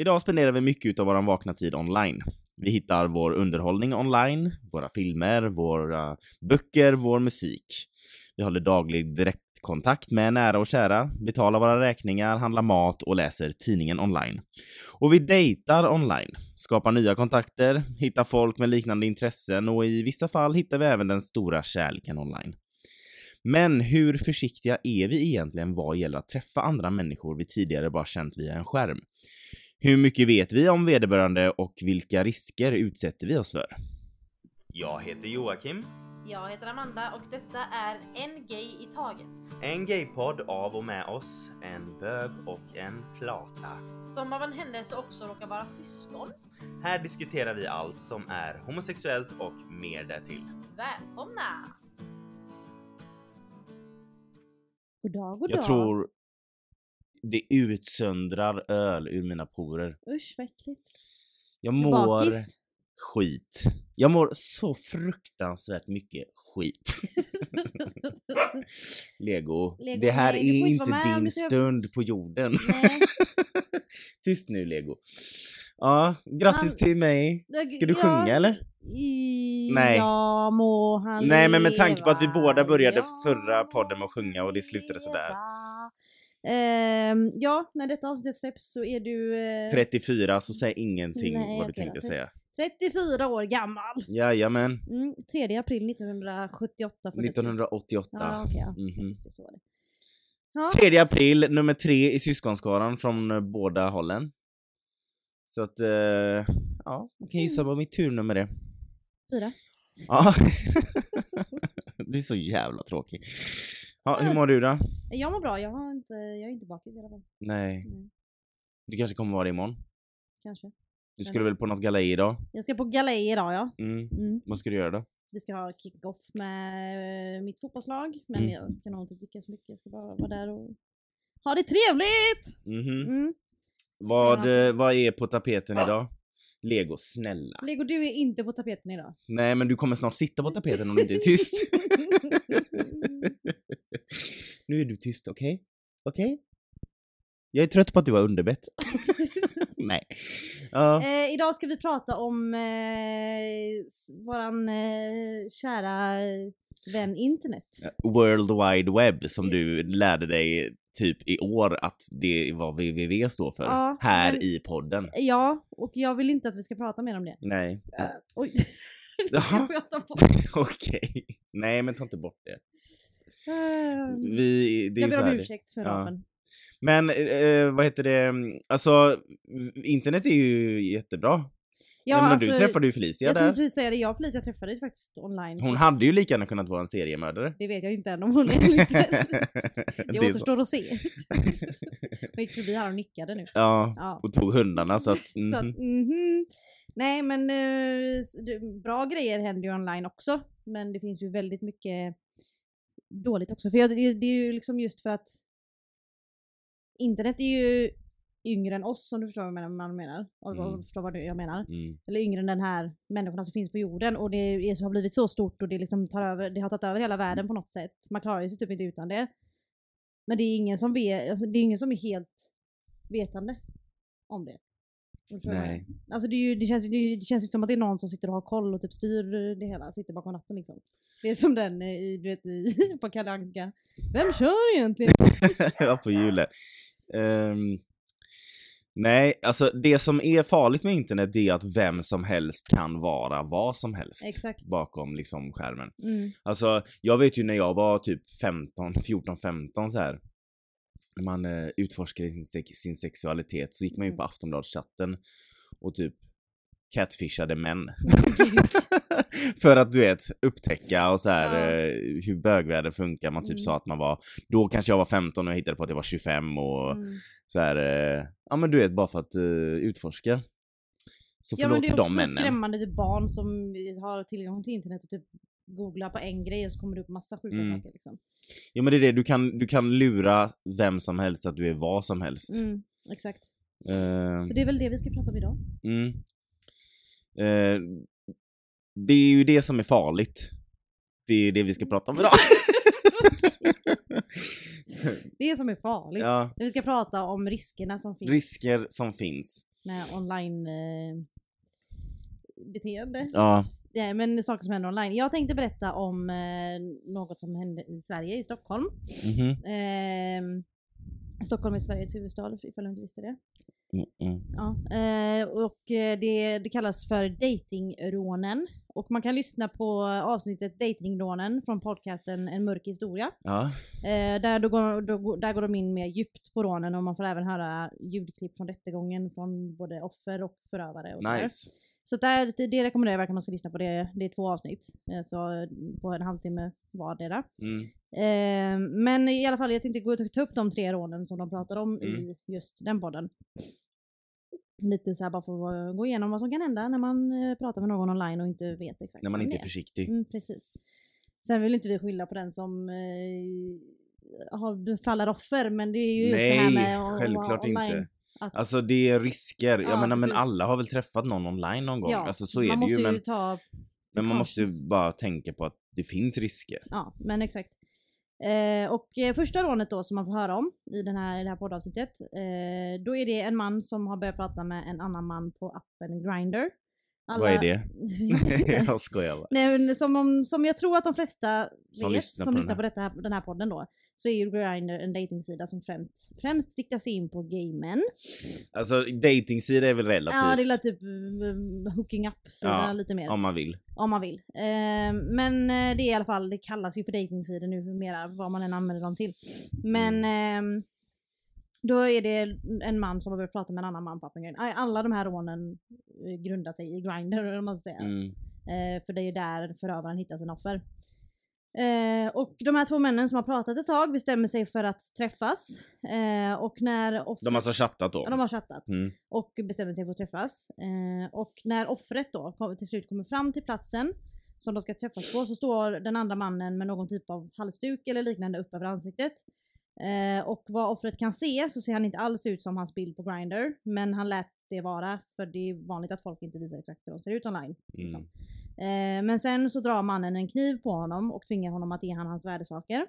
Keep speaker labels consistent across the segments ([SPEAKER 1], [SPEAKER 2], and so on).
[SPEAKER 1] Idag spenderar vi mycket av vår vakna tid online. Vi hittar vår underhållning online, våra filmer, våra böcker, vår musik. Vi håller daglig direktkontakt med nära och kära, betalar våra räkningar, handlar mat och läser tidningen online. Och vi dejtar online, skapar nya kontakter, hittar folk med liknande intressen och i vissa fall hittar vi även den stora kärleken online. Men hur försiktiga är vi egentligen vad gäller att träffa andra människor vi tidigare bara känt via en skärm? Hur mycket vet vi om vederbörande och vilka risker utsätter vi oss för? Jag heter Joakim.
[SPEAKER 2] Jag heter Amanda och detta är En Gay i Taget.
[SPEAKER 1] En gaypodd av och med oss, en bög och en flata.
[SPEAKER 2] Som av en händelse också råkar vara syskon.
[SPEAKER 1] Här diskuterar vi allt som är homosexuellt och mer därtill.
[SPEAKER 2] Välkomna!
[SPEAKER 3] God dag, god
[SPEAKER 1] Jag
[SPEAKER 3] dag.
[SPEAKER 1] tror det utsöndrar öl ur mina porer.
[SPEAKER 3] Usch vad äckligt.
[SPEAKER 1] Jag
[SPEAKER 3] Du
[SPEAKER 1] mår
[SPEAKER 3] bakis?
[SPEAKER 1] skit. Jag mår så fruktansvärt mycket skit. Lego,
[SPEAKER 3] Lego,
[SPEAKER 1] det här
[SPEAKER 3] nej,
[SPEAKER 1] är
[SPEAKER 3] inte
[SPEAKER 1] din stund på jorden. Tyst nu Lego. Ja, grattis
[SPEAKER 3] Han-
[SPEAKER 1] till mig. Ska du
[SPEAKER 3] Ja,
[SPEAKER 1] sjunga eller?
[SPEAKER 3] I...
[SPEAKER 1] Nej.
[SPEAKER 3] Ja, må han
[SPEAKER 1] Nej, men med tanke på att vi båda började
[SPEAKER 3] ja,
[SPEAKER 1] förra podden med att sjunga och det slutade sådär.
[SPEAKER 3] Ehm, ja, när detta avsnitt släpps så är du eh,
[SPEAKER 1] 34, så säg ingenting
[SPEAKER 3] Nej,
[SPEAKER 1] vad du
[SPEAKER 3] okej
[SPEAKER 1] tänkte
[SPEAKER 3] då.
[SPEAKER 1] säga.
[SPEAKER 3] 34 år gammal.
[SPEAKER 1] Jajamän,
[SPEAKER 3] Mm, 3 april 1978. för det
[SPEAKER 1] 1988.
[SPEAKER 3] Ja, okej. ja.
[SPEAKER 1] Mhm.
[SPEAKER 3] Just det, så var det. Ja,
[SPEAKER 1] 3 april, nummer tre i syskonskaran från eh, båda hållen. Så att, eh, ja, man kan gissa
[SPEAKER 3] Mm.
[SPEAKER 1] vad mitt turnummer är.
[SPEAKER 3] fyra.
[SPEAKER 1] Ja. du är så jävla tråkig. Ja, hur mår du då?
[SPEAKER 3] Jag mår bra, jag, har inte, jag är inte bakis i alla fall.
[SPEAKER 1] Nej,
[SPEAKER 3] Nej,
[SPEAKER 1] du kanske kommer vara det imorgon?
[SPEAKER 3] kanske.
[SPEAKER 1] Du skulle väl på något galej idag?
[SPEAKER 3] Jag ska på galej idag ja.
[SPEAKER 1] Mm.
[SPEAKER 3] Mm.
[SPEAKER 1] Vad ska du göra då?
[SPEAKER 3] Vi ska ha kick-off med eh, mitt fotbollslag. Men
[SPEAKER 1] Mm.
[SPEAKER 3] jag ska nog inte dricka så mycket. Jag ska bara vara där och ha det trevligt!
[SPEAKER 1] Mhm.
[SPEAKER 3] Mm.
[SPEAKER 1] Vad,
[SPEAKER 3] Ja.
[SPEAKER 1] eh, vad är på tapeten idag? Lego, snälla.
[SPEAKER 3] Lego, du är inte på tapeten idag.
[SPEAKER 1] Nej, men du kommer snart sitta på tapeten om du inte är tyst. nu är du tyst, okej? Okej? Jag är trött på att du har underbett. Nej. Ja.
[SPEAKER 3] eh, idag ska vi prata om eh, våran eh, kära vän internet.
[SPEAKER 1] World Wide Web som du lärde dig typ i år att det är vad www står för.
[SPEAKER 3] Ja,
[SPEAKER 1] här
[SPEAKER 3] men-
[SPEAKER 1] i podden.
[SPEAKER 3] Ja, och jag vill inte att vi ska prata mer om det.
[SPEAKER 1] Nej.
[SPEAKER 3] Oj. Ta på?
[SPEAKER 1] Okej. Nej, men ta inte bort det.
[SPEAKER 3] Eh,
[SPEAKER 1] Vi, det är
[SPEAKER 3] jag ber om ursäkt för
[SPEAKER 1] Ja.
[SPEAKER 3] rapen.
[SPEAKER 1] Men eh, vad heter det, alltså v- internet är ju jättebra. Ja, men du träffade ju Felicia
[SPEAKER 3] Jag
[SPEAKER 1] där.
[SPEAKER 3] tänkte precis säga det, jag och Felicia träffades ju faktiskt online.
[SPEAKER 1] Hon hade ju lika gärna kunnat vara en seriemördare.
[SPEAKER 3] Det vet jag ju inte än om hon är inte. Det
[SPEAKER 1] så.
[SPEAKER 3] återstår att se. Jag gick förbi här och nickade nu.
[SPEAKER 1] Ja,
[SPEAKER 3] Ja.
[SPEAKER 1] och tog hundarna så att...
[SPEAKER 3] Så att,
[SPEAKER 1] mhm.
[SPEAKER 3] mhm. Nej men eh, det- bra grejer händer ju online också. Men det finns ju väldigt mycket dåligt också. För jag, det, det är ju liksom just för att internet är ju yngre än oss om du förstår vad man menar. Och,
[SPEAKER 1] Mm.
[SPEAKER 3] och förstår vad du- jag menar.
[SPEAKER 1] Mm.
[SPEAKER 3] Eller yngre än den här människorna som finns på jorden. Och det är, har blivit så stort och det, liksom tar över, det har tagit över hela världen på något sätt. Man klarar sig typ inte utan det. Men det är ingen som, vet, det är ingen som är helt vetande om det. Förstår du vad jag
[SPEAKER 1] Nej.
[SPEAKER 3] Alltså det, ju, det, känns, det, det känns ju som att det är någon som sitter och har koll och typ styr det hela, sitter bakom ratten liksom. Det är som den eh, i, du vet, i, på Kalle Anka. Vem kör egentligen?
[SPEAKER 1] ja, på hjulet. Ehm, nej, alltså det som är farligt med internet är att vem som helst kan vara vad som helst
[SPEAKER 3] Exakt.
[SPEAKER 1] bakom liksom skärmen.
[SPEAKER 3] Mm.
[SPEAKER 1] Alltså, jag vet ju när jag var typ 15, 14, 15 så här. När man eh, utforskade sin, sex- sin sexualitet så gick man ju
[SPEAKER 3] Mm.
[SPEAKER 1] på Aftonbladet-chatten och typ catfishade män. För att du vet, upptäcka och så här
[SPEAKER 3] Ja.
[SPEAKER 1] eh, hur bögvärlden funkar. Man typ
[SPEAKER 3] Mm.
[SPEAKER 1] sa att man var, då kanske jag var 15 och jag hittade på att jag var 25 och
[SPEAKER 3] Mm.
[SPEAKER 1] så här, eh, ja men du vet bara för att eh, utforska. Så
[SPEAKER 3] Ja men
[SPEAKER 1] förlåt
[SPEAKER 3] det
[SPEAKER 1] till
[SPEAKER 3] är
[SPEAKER 1] de
[SPEAKER 3] också
[SPEAKER 1] männen.
[SPEAKER 3] skrämmande typ barn som har tillgång till internet och typ googlar på en grej och så kommer det upp massa sjuka
[SPEAKER 1] Mm.
[SPEAKER 3] saker liksom.
[SPEAKER 1] Ja men det är det, du kan, du kan lura vem som helst att du är vad som helst.
[SPEAKER 3] Mm, exakt.
[SPEAKER 1] Eh,
[SPEAKER 3] Så det är väl det vi ska prata om idag.
[SPEAKER 1] Mm. Eh, det är ju det som är farligt. Det är det vi ska prata om idag.
[SPEAKER 3] Det som är farligt.
[SPEAKER 1] ja,
[SPEAKER 3] Vi ska prata om riskerna som finns
[SPEAKER 1] risker som finns.
[SPEAKER 3] med online eh, beteende.
[SPEAKER 1] Ja,
[SPEAKER 3] Ja, men saker som händer online. Jag tänkte berätta om eh, något som hände i Sverige, i Stockholm.
[SPEAKER 1] mhm.
[SPEAKER 3] Ehm, Stockholm är Sveriges huvudstad, ifall du inte visste det.
[SPEAKER 1] Mm, mm.
[SPEAKER 3] Ja, eh, och eh, det, det kallas för datingrånen. Och man kan lyssna på avsnittet Datingrånen från podcasten En mörk historia.
[SPEAKER 1] Ja,
[SPEAKER 3] Eh, där, då går, då, där går de in mer djupt på rånen och man får även höra ljudklipp från rättegången från både offer och förövare. Och
[SPEAKER 1] nice.
[SPEAKER 3] Så där, det, rekommenderar jag verkligen att man ska lyssna på. Det, det är två avsnitt, eh, så på en halvtimme vardera.
[SPEAKER 1] Mm.
[SPEAKER 3] Eh, men i alla fall, jag tänkte gå och ta upp de tre rånen som de pratar om
[SPEAKER 1] Mm.
[SPEAKER 3] i just den podden. Lite så här bara för att gå igenom vad som kan hända när man eh, pratar med någon online och inte vet exakt
[SPEAKER 1] När man inte är försiktig.
[SPEAKER 3] Mm, precis. Sen vill inte vi skylla på den som eh, har, faller offer, men det är ju just det här
[SPEAKER 1] Nej,
[SPEAKER 3] med
[SPEAKER 1] självklart
[SPEAKER 3] online.
[SPEAKER 1] inte.
[SPEAKER 3] Att,
[SPEAKER 1] Alltså det är risker. Jag
[SPEAKER 3] Ja,
[SPEAKER 1] menar men alla har väl träffat någon online någon gång.
[SPEAKER 3] ja,
[SPEAKER 1] Alltså så är det ju men,
[SPEAKER 3] ta
[SPEAKER 1] men man måste ju bara tänka på att det finns risker.
[SPEAKER 3] Ja, men exakt. Eh, och eh, första rånet då som man får höra om i, den här, i det här poddavsnittet, eh, då är det en man som har börjat prata med en annan man på appen Grindr.
[SPEAKER 1] Vad är det?
[SPEAKER 3] Jag
[SPEAKER 1] jag skojar bara.
[SPEAKER 3] Nej, men som, om, som jag tror att de flesta
[SPEAKER 1] Som
[SPEAKER 3] vet,
[SPEAKER 1] lyssnar
[SPEAKER 3] som
[SPEAKER 1] på
[SPEAKER 3] lyssnar
[SPEAKER 1] den
[SPEAKER 3] på detta, den här podden då, så är ju Grindr en datingsida som främst, främst riktar sig in på gay män.
[SPEAKER 1] Alltså datingsida är väl relativt.
[SPEAKER 3] Ja, det är typ mm, hooking up-sida
[SPEAKER 1] Ja,
[SPEAKER 3] lite mer.
[SPEAKER 1] Om man vill.
[SPEAKER 3] Om man vill. Eh, men eh, det är i alla fall, det kallas ju för datingsidor numera, vad man än använder dem till. Men ehm, då är det en man som har börjat prata med en annan man på appen. Alla de här rånen eh, grundar sig i Grindr, eller man säga.
[SPEAKER 1] Mm.
[SPEAKER 3] Eh, för det är ju där förövaren hittar sina offer. Eh, och de här två männen som har pratat ett tag bestämmer sig för att träffas. Eh, och när offret...
[SPEAKER 1] De har alltså chattat då?
[SPEAKER 3] Ja, de har chattat
[SPEAKER 1] Mm.
[SPEAKER 3] och bestämmer sig för att träffas. Eh, och när offret då kom, till slut kommer fram till platsen som de ska träffas på så står den andra mannen med någon typ av halsduk eller liknande upp över ansiktet. Eh, och vad offret kan se så ser han inte alls ut som hans bild på Grindr men han lät det vara för det är vanligt att folk inte visar exakt hur de ser ut online. liksom.
[SPEAKER 1] Mm.
[SPEAKER 3] Eh, men sen så drar mannen en kniv på honom och tvingar honom att ge han hans värdesaker.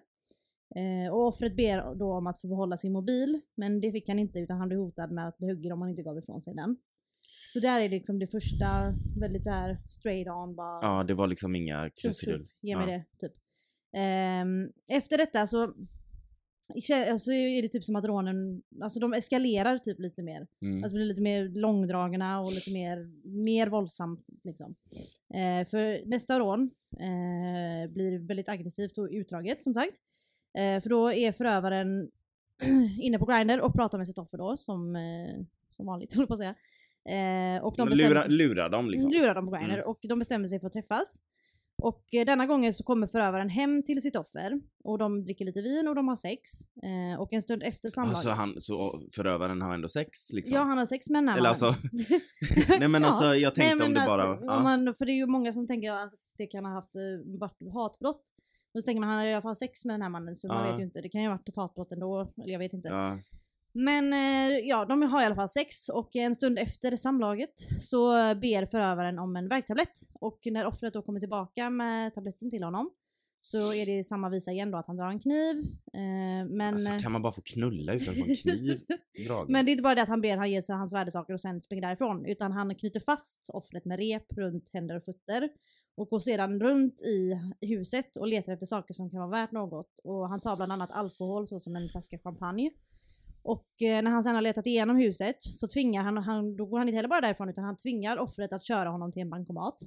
[SPEAKER 3] Eh, och offret ber då om att få behålla sin mobil, men det fick han inte utan han blev hotad med att bli huggen om han inte gav ifrån sig den. Så där är liksom det första väldigt så här straight on bara
[SPEAKER 1] Ja, det var liksom inga krusidull.
[SPEAKER 3] ge mig
[SPEAKER 1] Ja.
[SPEAKER 3] det typ. Ehm, efter detta så så är det typ som att rånen, alltså de eskalerar typ lite mer.
[SPEAKER 1] Mm.
[SPEAKER 3] Alltså blir lite mer långdragna och lite mer, mer våldsamt liksom. Eh, för nästa rån eh, blir väldigt aggressivt och utdraget som sagt. Eh, för då är förövaren inne på Grindr och pratar med sitt offer då som, eh, som vanligt jag på att säga. Eh, och de
[SPEAKER 1] lura,
[SPEAKER 3] sig-
[SPEAKER 1] lura dem liksom.
[SPEAKER 3] lurar dem på Grindr
[SPEAKER 1] Mm.
[SPEAKER 3] och de bestämmer sig för att träffas. Och eh, denna gången så kommer förövaren hem till sitt offer och de dricker lite vin och de har sex. Eh, och en stund efter samlaget.
[SPEAKER 1] Alltså han, så förövaren har ändå sex liksom?
[SPEAKER 3] Ja han har sex med den här
[SPEAKER 1] Eller alltså, nej men
[SPEAKER 3] Ja.
[SPEAKER 1] alltså jag tänkte
[SPEAKER 3] Nej,
[SPEAKER 1] om
[SPEAKER 3] men
[SPEAKER 1] det
[SPEAKER 3] att-
[SPEAKER 1] bara,
[SPEAKER 3] om
[SPEAKER 1] ja.
[SPEAKER 3] man, för det är ju många som tänker att det kan ha haft, eh, varit hatbrott. Och så tänker man han har i alla fall sex med den här mannen så man
[SPEAKER 1] Ja.
[SPEAKER 3] vet ju inte, det kan ju ha varit ett hatbrott ändå, eller jag vet inte. Men eh, ja, de har i alla fall sex och en stund efter samlaget så ber förövaren om en värktablett. Och när offret då kommer tillbaka med tabletten till honom så är det samma visa igen då att han drar en kniv. Eh, men,
[SPEAKER 1] Alltså kan man bara få knulla utan att få en kniv dragen?
[SPEAKER 3] men det är inte bara det att han ber han ge sig hans värdesaker och sen springer därifrån. Utan han knyter fast offret med rep runt händer och fötter. Och går sedan runt i huset och letar efter saker som kan vara värt något. Och han tar bland annat alkohol såsom en flaska champagne. Och eh, när han sen har letat igenom huset så tvingar han, han, då går han inte heller bara därifrån utan han tvingar offret att köra honom till en bankomat.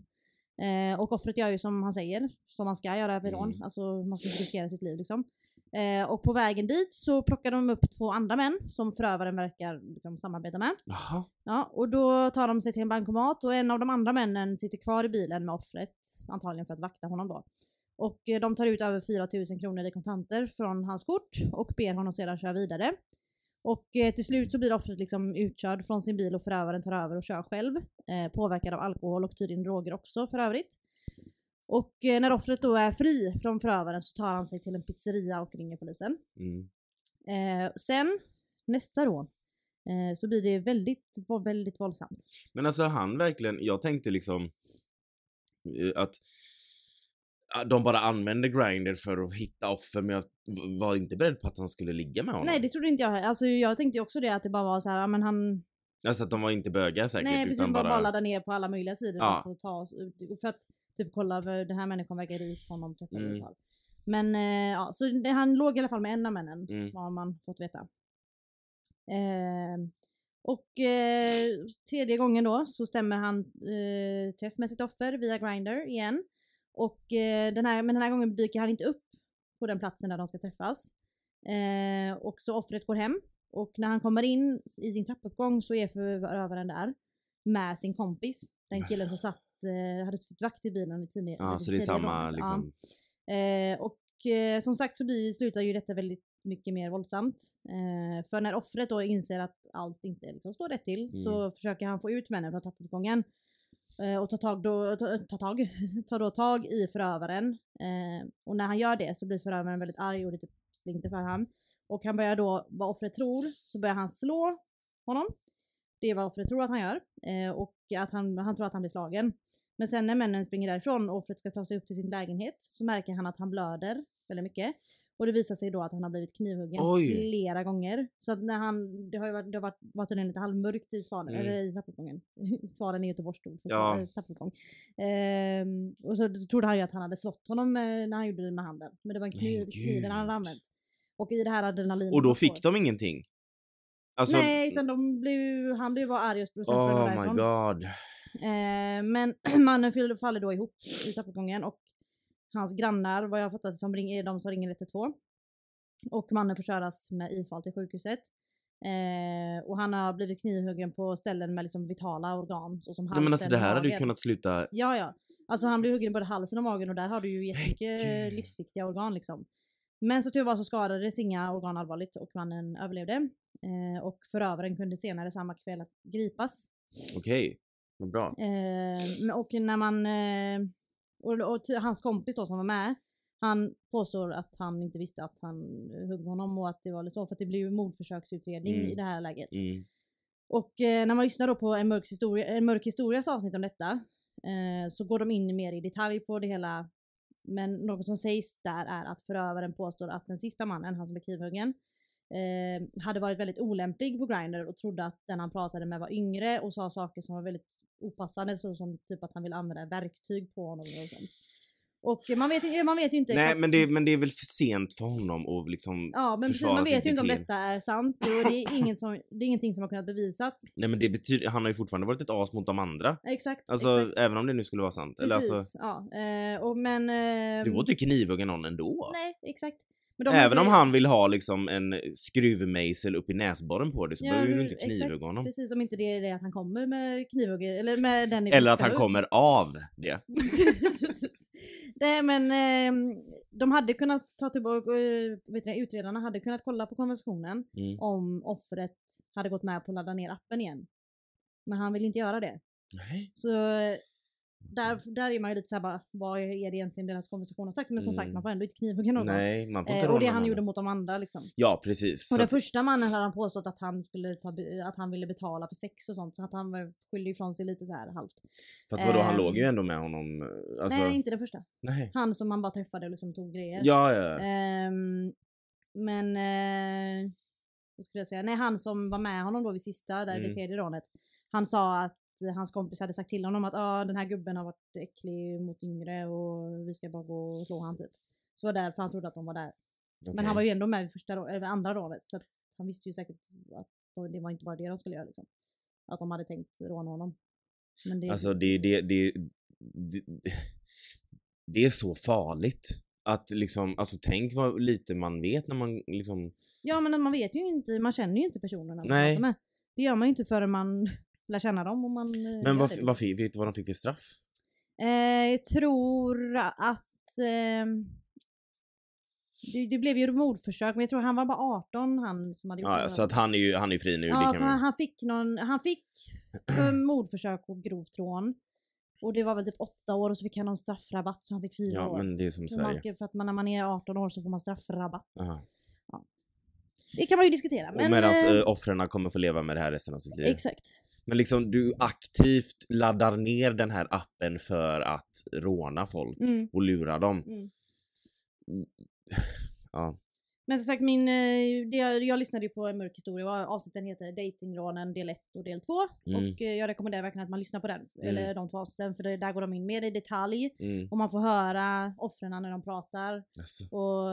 [SPEAKER 3] Eh, och offret gör ju som han säger, som man ska göra vid rån.
[SPEAKER 1] Mm.
[SPEAKER 3] Alltså man ska inte riskera sitt liv liksom. Eh, och på vägen dit så plockar de upp två andra män som förövaren verkar liksom, samarbeta med.
[SPEAKER 1] Jaha.
[SPEAKER 3] Ja, och då tar de sig till en bankomat och en av de andra männen sitter kvar i bilen med offret, antagligen för att vakta honom då. Och eh, de tar ut över 4000 kronor i kontanter från hans kort och ber honom sedan köra vidare. Och eh, till slut så blir offret liksom utkörd från sin bil och förövaren tar över och kör själv. Eh, påverkad av alkohol och tydligen droger också för övrigt. Och eh, när offret då är fri från förövaren så tar han sig till en pizzeria och ringer polisen.
[SPEAKER 1] Mm.
[SPEAKER 3] Eh, sen, nästa rån, eh, så blir det väldigt, väldigt våldsamt.
[SPEAKER 1] Men alltså han verkligen, jag tänkte liksom eh, att de bara använde Grindr för att hitta offer men jag var inte beredd på att han skulle ligga med honom.
[SPEAKER 3] Nej det trodde inte jag. Alltså jag tänkte också det att det bara var så här, men han
[SPEAKER 1] Alltså att de var inte bögar säkert
[SPEAKER 3] Nej precis,
[SPEAKER 1] utan
[SPEAKER 3] bara,
[SPEAKER 1] bara...
[SPEAKER 3] bara ladda ner på alla möjliga sidor
[SPEAKER 1] Ja.
[SPEAKER 3] för att ta oss ut. För att typ kolla vad den här människan verkar rik, honom träffar
[SPEAKER 1] Mm.
[SPEAKER 3] Men eh, ja, så det, han låg i alla fall med en av männen,
[SPEAKER 1] Mm.
[SPEAKER 3] har man fått veta. Eh, och eh, tredje gången då så stämmer han eh, träff med sitt offer via Grindr igen. Och eh, den här, men den här gången dyker han inte upp på den platsen där de ska träffas. Eh, och så offret går hem. Och när han kommer in i sin trappuppgång så är förövaren där med sin kompis. Den killen som satt, eh, hade suttit vakt i bilen vid tidigare
[SPEAKER 1] Ja, så det är samma
[SPEAKER 3] dagen.
[SPEAKER 1] liksom...
[SPEAKER 3] Ja. Eh, och eh, som sagt så blir, slutar ju detta väldigt mycket mer våldsamt. För när offret då inser att allt inte liksom står rätt till
[SPEAKER 1] Mm.
[SPEAKER 3] så försöker han få ut männen från trappuppgången. Eh, och tar tag, då, ta, ta, tag, tar då tag i förövaren. Eh, och när han gör det så blir förövaren väldigt arg och lite slinter för han. Och han börjar då, vad offret tror, så börjar han slå honom. Det är vad offret tror att han gör. Eh, och att han, han tror att han blir slagen. Men sen när männen springer därifrån och offret ska ta sig upp till sin lägenhet så märker han att han blöder väldigt mycket. Och det visar sig då att han har blivit knivhuggen
[SPEAKER 1] Oj.
[SPEAKER 3] flera gånger. Så att när han, det har ju varit, det har varit, varit lite halvmörkt i svaren,
[SPEAKER 1] Mm.
[SPEAKER 3] eller i trappuppgången. svaren är Göteborgsord för
[SPEAKER 1] Ja.
[SPEAKER 3] trappuppgång. Ehm, och så trodde han ju att han hade slått honom eh, när han gjorde det med handen. Men det var en kniv, kniven han hade använt. Och i det här adrenalinet.
[SPEAKER 1] Och då fick de ingenting? Alltså...
[SPEAKER 3] Nej, utan de blev, han blev bara arg sen sprang
[SPEAKER 1] Oh my god.
[SPEAKER 3] Eh, men mannen faller då ihop i trappuppgången och hans grannar, vad jag har fattat som är de som ringer 112. Och mannen får köras med ifall till sjukhuset. Eh, och han har blivit knivhuggen på ställen med liksom vitala organ. Så som
[SPEAKER 1] Nej, men alltså
[SPEAKER 3] halsen
[SPEAKER 1] det här hade ju kunnat sluta...
[SPEAKER 3] Ja, ja. Alltså han blev huggen i både halsen och magen och där har du ju jättemycket
[SPEAKER 1] gud.
[SPEAKER 3] livsviktiga organ liksom. Men så tur var så skadades inga organ allvarligt och mannen överlevde. Eh, och förövaren kunde senare samma kväll gripas.
[SPEAKER 1] Okej. Vad bra.
[SPEAKER 3] Eh, och när man, eh, och, och hans kompis då som var med, han påstår att han inte visste att han högg honom och att det var lite så, för att det blev ju mordförsöksutredning
[SPEAKER 1] Mm.
[SPEAKER 3] i det här läget.
[SPEAKER 1] Mm.
[SPEAKER 3] Och eh, när man lyssnar då på en mörk, historia, en mörk historias avsnitt om detta, eh, så går de in mer i detalj på det hela. Men något som sägs där är att förövaren påstår att den sista mannen, han som blev knivhuggen, eh, hade varit väldigt olämplig på Grindr och trodde att den han pratade med var yngre och sa saker som var väldigt opassande, så som typ att han ville använda verktyg på honom och sånt. Och man vet, man vet ju inte
[SPEAKER 1] Nej
[SPEAKER 3] exakt-
[SPEAKER 1] men det, men det är väl för sent för honom att liksom...
[SPEAKER 3] Ja men precis, man vet ju inte om detta är sant och det är, ingen som, det är ingenting som har kunnat bevisas.
[SPEAKER 1] Nej men det betyder, han har ju fortfarande varit ett as mot de andra.
[SPEAKER 3] Exakt.
[SPEAKER 1] Alltså
[SPEAKER 3] exakt.
[SPEAKER 1] även om det nu skulle vara sant. Eller
[SPEAKER 3] Precis,
[SPEAKER 1] alltså,
[SPEAKER 3] ja. Eh, och, men... Eh,
[SPEAKER 1] du får inte knivhugga någon ändå.
[SPEAKER 3] Nej, exakt.
[SPEAKER 1] Även om han vill ha liksom en skruvmejsel upp i näsborren på dig så
[SPEAKER 3] Ja,
[SPEAKER 1] behöver du inte knivhugga honom.
[SPEAKER 3] Precis, om inte det är det att han kommer med knivhugg, eller med den
[SPEAKER 1] Eller att han kommer av det.
[SPEAKER 3] Nej men eh, de hade kunnat ta tillbaka, eh, vet ni, utredarna hade kunnat kolla på konversationen
[SPEAKER 1] Mm.
[SPEAKER 3] om offret hade gått med på att ladda ner appen igen. Men han vill inte göra det.
[SPEAKER 1] Nej.
[SPEAKER 3] Så där, där är man ju lite såhär bara, vad är det egentligen deras konversation har sagt? Men som sagt,
[SPEAKER 1] Mm.
[SPEAKER 3] man får ändå inte knivhugga någon.
[SPEAKER 1] Nej, man får inte
[SPEAKER 3] Eh, och det han gjorde mot de andra liksom.
[SPEAKER 1] Ja precis.
[SPEAKER 3] Och den första mannen hade han påstått att han skulle ta, att han ville betala för sex och sånt så att han skyllde ifrån sig lite så här halvt.
[SPEAKER 1] fast vadå, han
[SPEAKER 3] ehm,
[SPEAKER 1] låg ju ändå med honom. Alltså,
[SPEAKER 3] Nej inte den första.
[SPEAKER 1] nej.
[SPEAKER 3] Han som man bara träffade och liksom tog grejer.
[SPEAKER 1] Ja, ja.
[SPEAKER 3] Ehm, men, eh, skulle jag säga, nej han som var med honom då vid sista, där
[SPEAKER 1] Mm.
[SPEAKER 3] vid tredje rånet. Han sa att eh, hans kompis hade sagt till honom att ah, den här gubben har varit äcklig mot yngre och vi ska bara gå och slå han typ. Så var därför han trodde att de var där. Men
[SPEAKER 1] okej.
[SPEAKER 3] han var ju ändå med vid första, eller andra rånet så han visste ju säkert att det var inte bara det de skulle göra liksom. Att de hade tänkt råna honom. Men det,
[SPEAKER 1] Alltså det, det, det, det, det är så farligt. Att liksom, alltså tänk vad lite man vet när man liksom...
[SPEAKER 3] Ja men man vet ju inte, man känner ju inte personerna
[SPEAKER 1] Nej.
[SPEAKER 3] med. Det gör man ju inte förrän man lär känna dem och man eh,
[SPEAKER 1] Men vad,
[SPEAKER 3] det,
[SPEAKER 1] vad, fick- vet du vad de fick för straff?
[SPEAKER 3] Eh, jag tror att ehm, det, det blev ju mordförsök men jag tror han var bara 18 han som hade gjort
[SPEAKER 1] Ja,
[SPEAKER 3] det.
[SPEAKER 1] så att han är ju han är fri nu.
[SPEAKER 3] Ja,
[SPEAKER 1] man...
[SPEAKER 3] han fick någon, han fick för mordförsök och grovt rån. Och det var väl typ åtta år och så fick han någon straffrabatt så han fick fyra
[SPEAKER 1] Ja
[SPEAKER 3] år.
[SPEAKER 1] men det är som
[SPEAKER 3] Så man
[SPEAKER 1] Sverige.
[SPEAKER 3] ska, för att man, när man är 18 år så får man straffrabatt.
[SPEAKER 1] Aha.
[SPEAKER 3] Det kan man ju diskutera.
[SPEAKER 1] Och
[SPEAKER 3] Men,
[SPEAKER 1] medan
[SPEAKER 3] eh,
[SPEAKER 1] äh, offren kommer få leva med det här resten av sitt liv.
[SPEAKER 3] Exakt.
[SPEAKER 1] Men liksom du aktivt laddar ner den här appen för att råna folk
[SPEAKER 3] Mm,
[SPEAKER 1] och lura dem.
[SPEAKER 3] mm.
[SPEAKER 1] Ja.
[SPEAKER 3] Men som sagt, min, eh, det, jag, lyssnade ju på en mörk historia och avsnitten heter Datingrånen del 1 och del 2.
[SPEAKER 1] Mm.
[SPEAKER 3] Och eh, jag rekommenderar verkligen att man lyssnar på den, eller de två avsnitten, för det, där går de in mer i detalj.
[SPEAKER 1] Mm.
[SPEAKER 3] Och man får höra offren när de pratar.
[SPEAKER 1] Alltså.
[SPEAKER 3] Och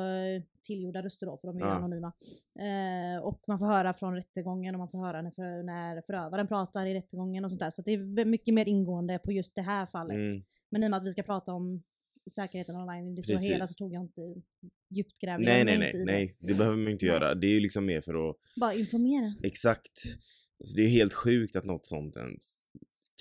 [SPEAKER 3] tillgjorda röster då, för de är ju
[SPEAKER 1] Ja.
[SPEAKER 3] anonyma. Eh, och man får höra från rättegången och man får höra när, för, när förövaren pratar i rättegången och sånt där. Så det är mycket mer ingående på just det här fallet.
[SPEAKER 1] Mm.
[SPEAKER 3] Men i och med att vi ska prata om säkerheten online det stora hela så tog jag inte djupt grävningar.
[SPEAKER 1] Nej, nej, nej, nej, det behöver man inte göra. Det är ju liksom mer för att,
[SPEAKER 3] Bara informera.
[SPEAKER 1] exakt. Alltså, det är helt sjukt att något sånt ens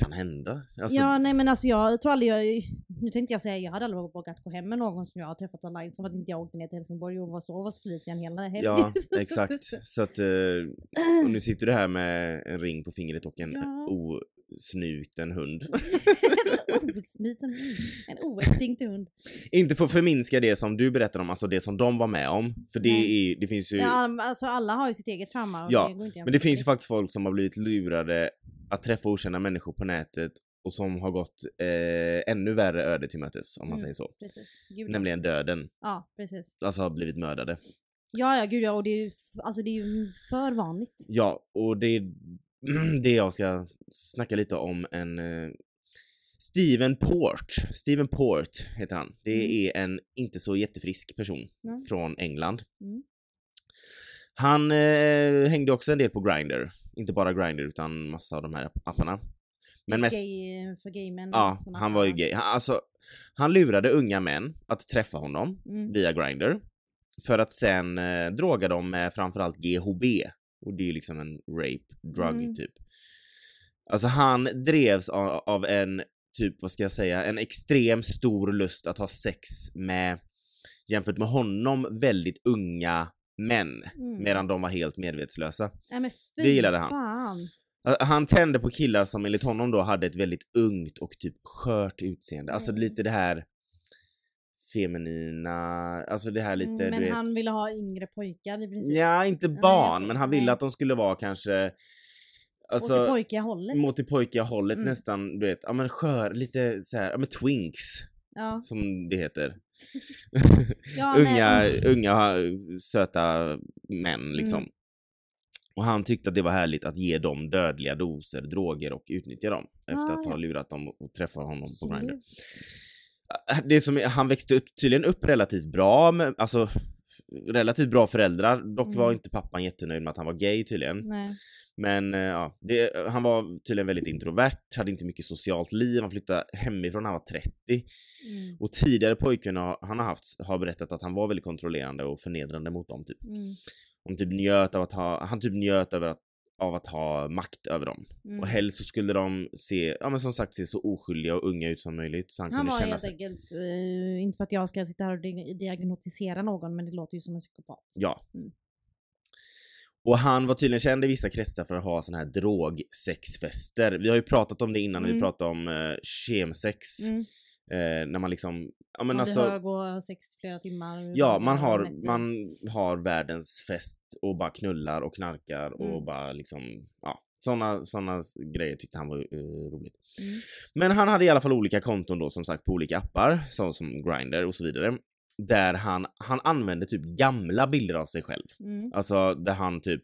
[SPEAKER 1] kan hända. Alltså,
[SPEAKER 3] ja, nej men alltså jag tror aldrig jag, nu tänkte jag säga jag hade aldrig vågat gå hem med någon som jag har träffat online som att inte jag åkte ner till Helsingborg och var så hos Felicia en hel helg.
[SPEAKER 1] Ja, exakt. Så att, eh, och nu sitter du här med en ring på fingret och en
[SPEAKER 3] Ja.
[SPEAKER 1] Osnuten hund.
[SPEAKER 3] en liten hund. En oextinkt hund.
[SPEAKER 1] Inte för att förminska det som du berättar om, alltså det som de var med om. För det,
[SPEAKER 3] Nej.
[SPEAKER 1] är, det finns ju...
[SPEAKER 3] Ja, alltså alla har ju sitt eget trauma.
[SPEAKER 1] Ja,
[SPEAKER 3] det
[SPEAKER 1] Men det finns ju faktiskt folk som har blivit lurade att träffa okända människor på nätet och som har gått eh, ännu värre öde till mötes om man
[SPEAKER 3] Mm.
[SPEAKER 1] säger så. Nämligen döden.
[SPEAKER 3] Ja, precis.
[SPEAKER 1] Alltså har blivit mördade.
[SPEAKER 3] Ja, ja, gud ja, och det är ju, alltså det är ju för vanligt.
[SPEAKER 1] Ja, och det är det jag ska snacka lite om en eh, Steven Port. Steven Port heter han. Det
[SPEAKER 3] Mm.
[SPEAKER 1] är en inte så jättefrisk person
[SPEAKER 3] Nej.
[SPEAKER 1] från England.
[SPEAKER 3] Mm.
[SPEAKER 1] Han eh, hängde också en del på Grindr. Inte bara Grindr utan massa av de här apparna. Men mest,
[SPEAKER 3] Gay, för gaymän.
[SPEAKER 1] ja,
[SPEAKER 3] såna
[SPEAKER 1] han var ju gay. Han, alltså, han lurade unga män att träffa honom
[SPEAKER 3] Mm.
[SPEAKER 1] via Grindr. För att sen eh, droga dem med framförallt GHB. Och det är liksom en rape drug
[SPEAKER 3] Mm.
[SPEAKER 1] typ. Alltså han drevs av, av en typ, vad ska jag säga, en extrem stor lust att ha sex med jämfört med honom väldigt unga män.
[SPEAKER 3] Mm.
[SPEAKER 1] Medan de var helt medvetslösa.
[SPEAKER 3] Nej, men fy
[SPEAKER 1] det gillade han.
[SPEAKER 3] Fan.
[SPEAKER 1] Han tände på killar som enligt honom då hade ett väldigt ungt och typ skört utseende. Alltså lite det här feminina, alltså det här lite
[SPEAKER 3] Mm, men
[SPEAKER 1] du vet.
[SPEAKER 3] han ville ha yngre pojkar i princip.
[SPEAKER 1] Ja, inte
[SPEAKER 3] Nej,
[SPEAKER 1] barn,
[SPEAKER 3] jag-
[SPEAKER 1] men han ville
[SPEAKER 3] nej.
[SPEAKER 1] att de skulle vara kanske Alltså,
[SPEAKER 3] Åt det pojkiga hållet.
[SPEAKER 1] mot det pojkiga hållet
[SPEAKER 3] Mm.
[SPEAKER 1] nästan, du vet, ja men skör, lite så här, ja men twinks
[SPEAKER 3] Ja.
[SPEAKER 1] som det heter.
[SPEAKER 3] Ja,
[SPEAKER 1] unga,
[SPEAKER 3] nej,
[SPEAKER 1] unga söta män liksom.
[SPEAKER 3] Mm.
[SPEAKER 1] Och han tyckte att det var härligt att ge dem dödliga doser droger och utnyttja dem efter
[SPEAKER 3] Ah,
[SPEAKER 1] att ha
[SPEAKER 3] ja.
[SPEAKER 1] lurat dem och träffa honom på. Grindr. Det som är, han växte upp, tydligen upp relativt bra med, alltså relativt bra föräldrar. Dock var
[SPEAKER 3] Mm.
[SPEAKER 1] inte pappan jättenöjd med att han var gay tydligen.
[SPEAKER 3] Nej.
[SPEAKER 1] Men eh, ja, det, han var tydligen väldigt introvert, hade inte mycket socialt liv, han flyttade hemifrån när han var 30.
[SPEAKER 3] Mm.
[SPEAKER 1] Och tidigare pojkvänner han har haft har berättat att han var väldigt kontrollerande och förnedrande mot dem. Typ.
[SPEAKER 3] Mm.
[SPEAKER 1] Han typ njöt av att ha, han typ njöt över att, av att ha makt över dem.
[SPEAKER 3] Mm.
[SPEAKER 1] Och helst så skulle de se, ja men som sagt se så oskyldiga och unga ut som möjligt så han,
[SPEAKER 3] Han
[SPEAKER 1] kunde
[SPEAKER 3] var
[SPEAKER 1] känna
[SPEAKER 3] helt
[SPEAKER 1] sig.
[SPEAKER 3] enkelt, eh, inte för att jag ska sitta här och di- diagnostisera någon, men det låter ju som en psykopat.
[SPEAKER 1] Ja.
[SPEAKER 3] Mm.
[SPEAKER 1] Och han var tydligen känd i vissa kretsar för att ha såna här drogsexfester. Vi har ju pratat om det innan när vi
[SPEAKER 3] Mm.
[SPEAKER 1] pratade om eh, kemsex.
[SPEAKER 3] Mm.
[SPEAKER 1] Eh, när man liksom, ja men alltså.
[SPEAKER 3] hög och sex flera timmar.
[SPEAKER 1] Ja, man har,
[SPEAKER 3] nätter.
[SPEAKER 1] man har världens fest och bara knullar och knarkar och
[SPEAKER 3] Mm.
[SPEAKER 1] bara liksom, ja. Såna, såna grejer tyckte han var eh, roligt.
[SPEAKER 3] Mm.
[SPEAKER 1] Men han hade i alla fall olika konton då som sagt på olika appar, så, som Grindr och så vidare. Där han, han använde typ gamla bilder av sig själv.
[SPEAKER 3] Mm.
[SPEAKER 1] Alltså där han typ